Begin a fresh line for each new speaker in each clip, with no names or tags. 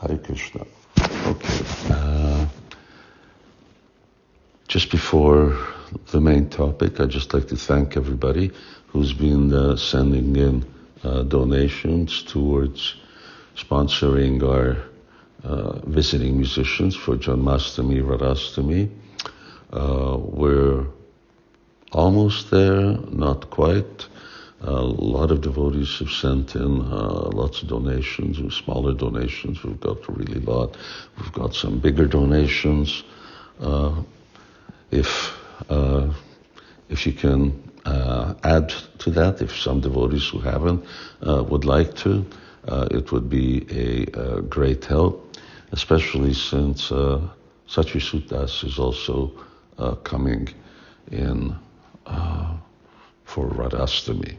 Hare Krishna. Okay. Uh, just before the main topic, I'd just like to thank everybody who's been uh, sending in uh, donations towards sponsoring our uh, visiting musicians for Janmastami, Radhastami. Uh, we're almost there, not quite. A lot of devotees have sent in uh, lots of donations, smaller donations. We've got a really lot. We've got some bigger donations. Uh, if uh, if you can uh, add to that, if some devotees who haven't uh, would like to, uh, it would be a, a, great help, especially since uh, Sutas is also coming in for Radhastami.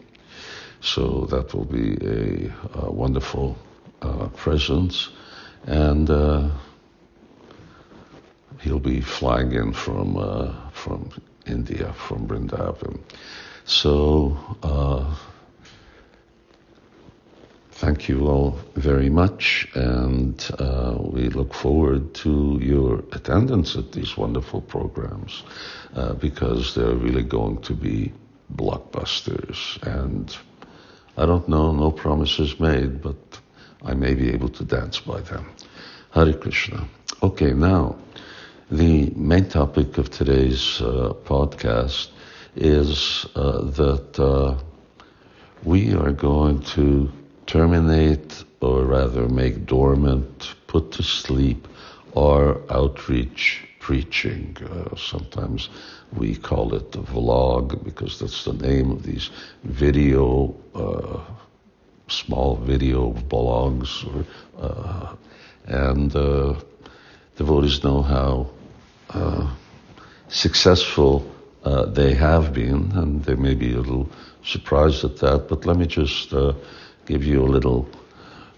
So that will be a, a wonderful uh, presence. And uh, he'll be flying in from, uh, from India, from Vrindavan. So uh, thank you all very much. And uh, we look forward to your attendance at these wonderful programs uh, because they're really going to be blockbusters and I don't know, no promises made, but I may be able to dance by them. Hare Krishna. Okay, now, the main topic of today's uh, podcast is uh, that uh, we are going to terminate, or rather make dormant, put to sleep, our outreach preaching. Uh, sometimes we call it the vlog because that's the name of these video, uh, small video blogs. Uh, and uh, devotees know how uh, successful uh, they have been, and they may be a little surprised at that. But let me just give you a little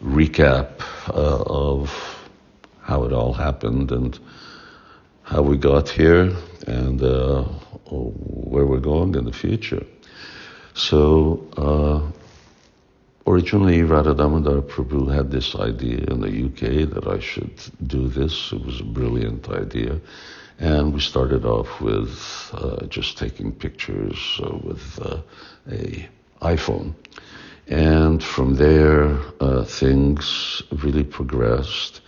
recap of how it all happened and how we got here and uh, where we're going in the future. So, uh, originally, Radhadamodar Prabhu had this idea in the UK that I should do this. It was a brilliant idea. And we started off with uh, just taking pictures uh, with uh, a iPhone. And from there, uh, things really progressed.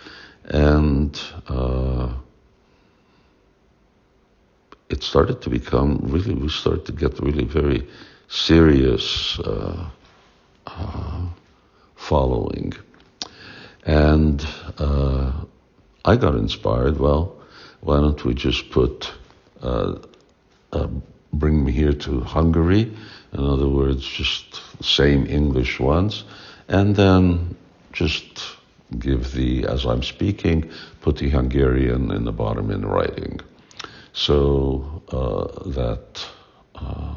And it started to become really, we started to get really very serious uh, uh, following. And uh, I got inspired, well, why don't we just put, uh, uh, bring me here to Hungary, in other words, just same English ones, and then just give the, as I'm speaking, put the Hungarian in the bottom in writing. So uh, that uh,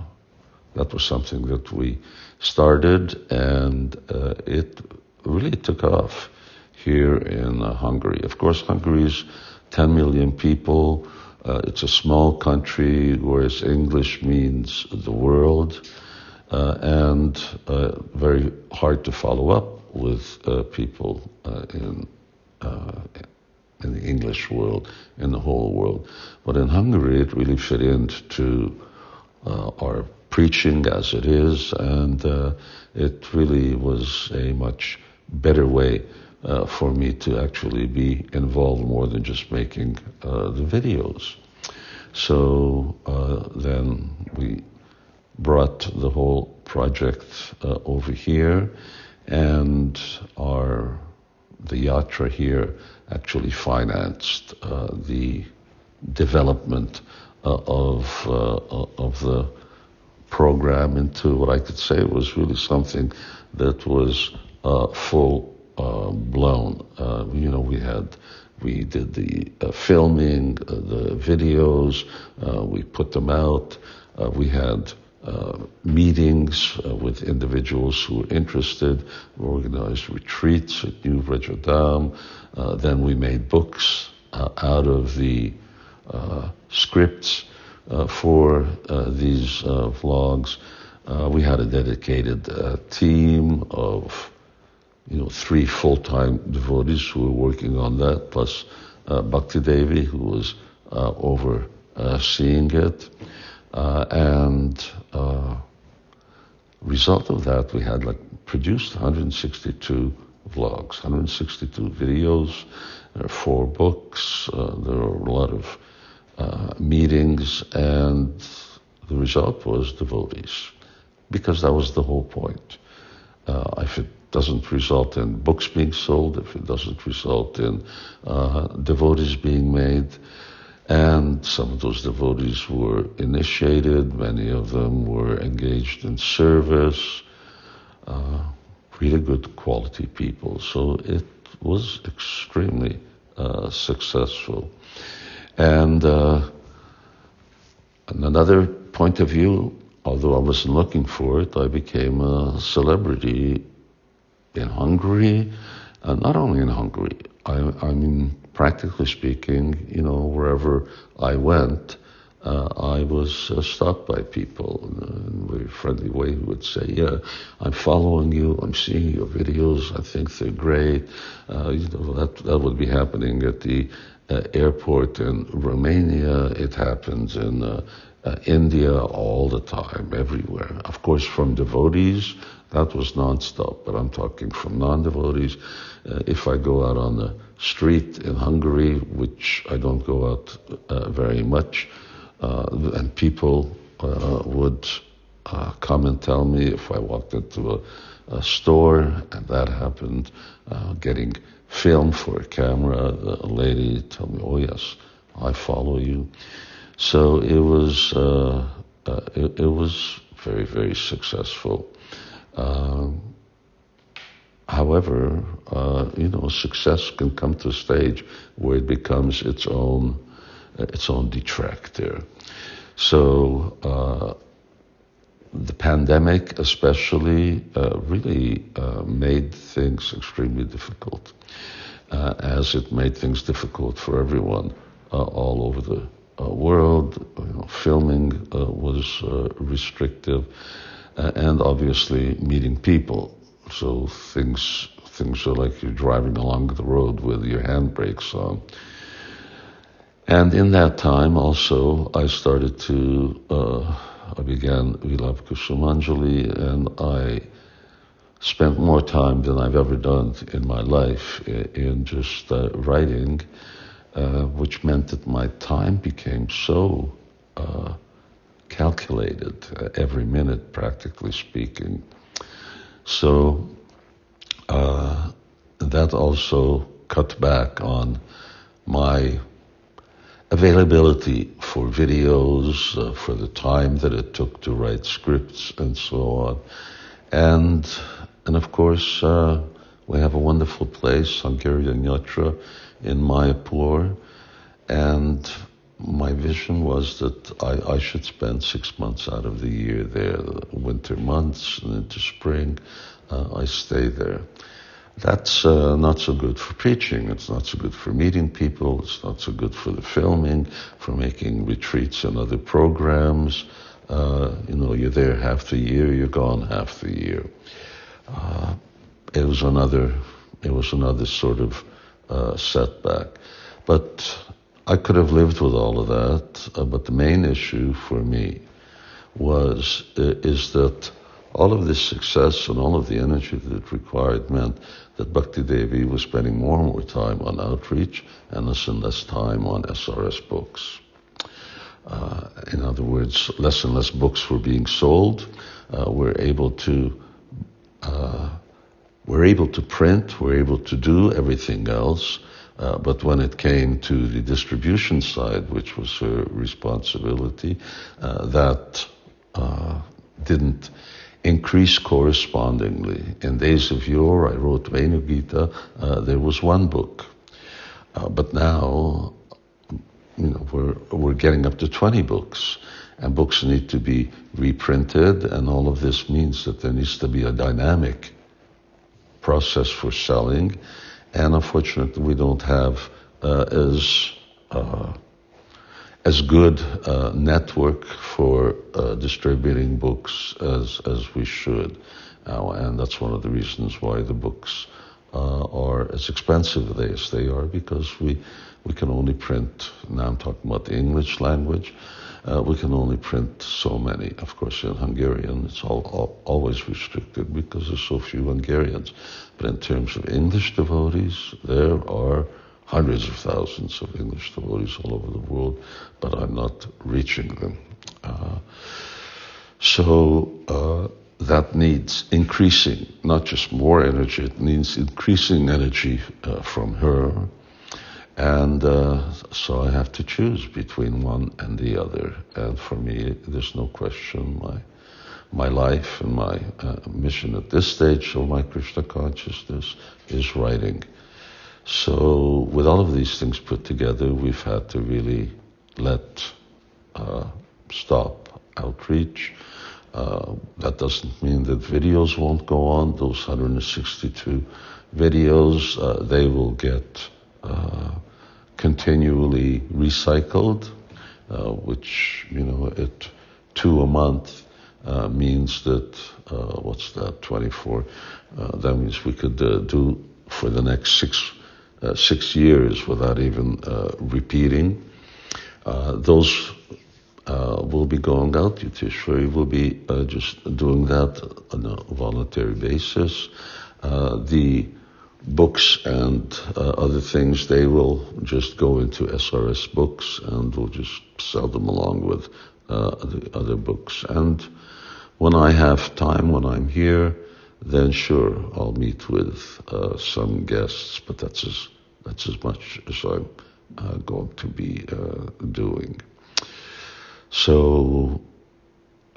that was something that we started, and uh, it really took off here in uh, Hungary. Of course, Hungary is 10 million people. Uh, it's a small country, whereas English means the world, uh, and very hard to follow up with people in in the English world, in the whole world. But in Hungary, it really fit into uh, our preaching as it is, and uh, it really was a much better way uh, for me to actually be involved more than just making uh, the videos. So uh, then we brought the whole project uh, over here, and our the yatra here actually financed uh, the development uh, of uh, of the program into what I could say was really something that was uh, full uh, blown. Uh, you know, we had we did the filming, the videos, we put them out. we had uh, meetings uh, with individuals who were interested. We organized retreats at New Vrajadam. Uh, then we made books uh, out of the uh, scripts for these vlogs. we had a dedicated team of you know, three full-time devotees who were working on that, plus Bhakti Devi, who was overseeing it. Uh, and uh, result of that, we had like produced 162 vlogs, 162 videos. Four books. Uh, there are a lot of uh, meetings, and the result was devotees, because that was the whole point. Uh, if it doesn't result in books being sold, if it doesn't result in uh, devotees being made, and some of those devotees were initiated, many of them were engaged in service, uh, really good quality people. So it was extremely uh, successful. And uh, another point of view, although I wasn't looking for it, I became a celebrity in Hungary, uh, not only in Hungary. I, I mean, practically speaking, you know, wherever I went, uh, I was uh, stopped by people in a very friendly way who would say, "Yeah, I'm following you. I'm seeing your videos. I think they're great." Uh, you know, that that would be happening at the uh, airport in Romania. It happens in uh, uh, India all the time, everywhere. Of course, from devotees, that was nonstop. But I'm talking from non-devotees. if I go out on the street in Hungary, which I don't go out very much uh, and people uh, would uh, come and tell me if I walked into a, a store, and that happened, getting film for a camera, a lady told me, "Oh yes, I follow you." So it was uh, uh, it, it, was very very successful. Um, however, uh, you know, success can come to a stage where it becomes its own its own detractor. So uh, the pandemic, especially, uh, really uh, made things extremely difficult, uh, as it made things difficult for everyone uh, all over the uh, world. You know, filming was restrictive, and obviously meeting people. So things things are like you're driving along the road with your handbrakes on. And in that time also, I started to, uh, I began Vilapa Kusumanjali and I spent more time than I've ever done in my life in just uh, writing, uh, which meant that my time became so uh, calculated, uh, every minute practically speaking. So uh, that also cut back on my availability for videos, uh, for the time that it took to write scripts, and so on. And, and of course, uh, we have a wonderful place, Hungarian Yatra, in Mayapur. And my vision was that I, I, should spend six months out of the year there, winter months and into spring. Uh, I stay there. That's uh, not so good for preaching. It's not so good for meeting people. It's not so good for the filming, for making retreats and other programs. Uh, you know, you're there half the year, you're gone half the year. Uh, it was another, it was another sort of uh, setback. But I could have lived with all of that. Uh, but the main issue for me was is that all of this success and all of the energy that it required meant that Bhakti Devi was spending more and more time on outreach and less and less time on SRS books. Uh, in other words, less and less books were being sold. Uh, we're able to uh, we're able to print. We're able to do everything else. Uh, but when it came to the distribution side, which was her responsibility, uh, that uh, didn't increase correspondingly. In days of yore, I wrote Venu Gita, uh, there was one book. Uh, but now, you know, we're, we're getting up to 20 books, and books need to be reprinted, and all of this means that there needs to be a dynamic process for selling, and unfortunately, we don't have uh, as uh, as good a network for uh, distributing books as, as we should. Uh, and that's one of the reasons why the books uh, are as expensive as they are because we, we can only print, now I'm talking about the English language, uh, we can only print so many. Of course, in Hungarian, it's all, all, always restricted because there's so few Hungarians. But in terms of English devotees, there are hundreds of thousands of English devotees all over the world, but I'm not reaching them. Uh, so uh, that needs increasing, not just more energy, it needs increasing energy uh, from her. And uh, so I have to choose between one and the other. And for me, there's no question my, my life and my uh, mission at this stage of my Krishna consciousness is writing. So, with all of these things put together, we've had to really let uh, stop outreach. Uh, that doesn't mean that videos won't go on. Those 162 videos, uh, they will get uh, continually recycled, uh, which, you know, at two a month uh, means that, what's that, 24? that means we could do for the next six uh, six years without even uh, repeating. Uh, those uh, will be going out. Yutishwari will be uh, just doing that on a voluntary basis. the books and other things, they will just go into SRS books and we'll just sell them along with the other books. And when I have time, when I'm here, then sure, I'll meet with uh, some guests, but that's as, that's as much as I'm uh, going to be uh, doing. So,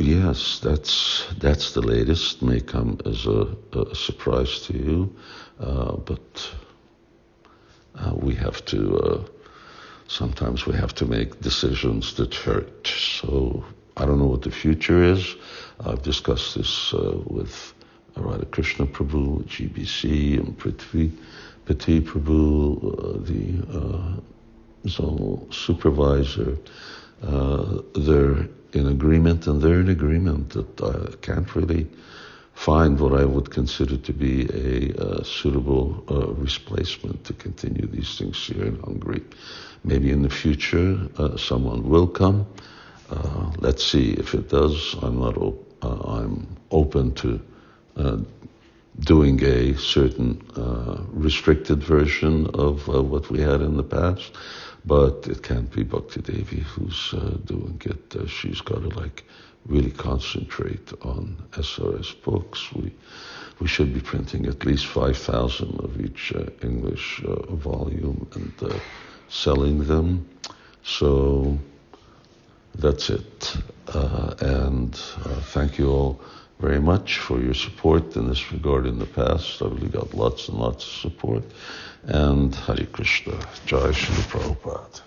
yes, that's that's the latest. May come as a, a surprise to you, uh, but uh, we have to. Uh, sometimes we have to make decisions that hurt. So I don't know what the future is. I've discussed this with Radha Krishna Prabhu, GBC, and Prithvi Petit Prabhu, uh, the uh, so supervisor. Uh, in agreement, and they're in agreement that I can't really find what I would consider to be a uh, suitable uh, replacement to continue these things here in Hungary. Maybe in the future uh, someone will come. let's see if it does. I'm not. Op- I'm open to doing a certain uh, restricted version of uh, what we had in the past, but it can't be Bhakti Devi who's uh, doing it. Uh, she's got to like really concentrate on SRS books. We we should be printing at least five thousand of each uh, English uh, volume and selling them. So that's it. and thank you all very much for your support in this regard in the past. I've really got lots and lots of support. And Hari Krishna. Jai Shri Prabhupada.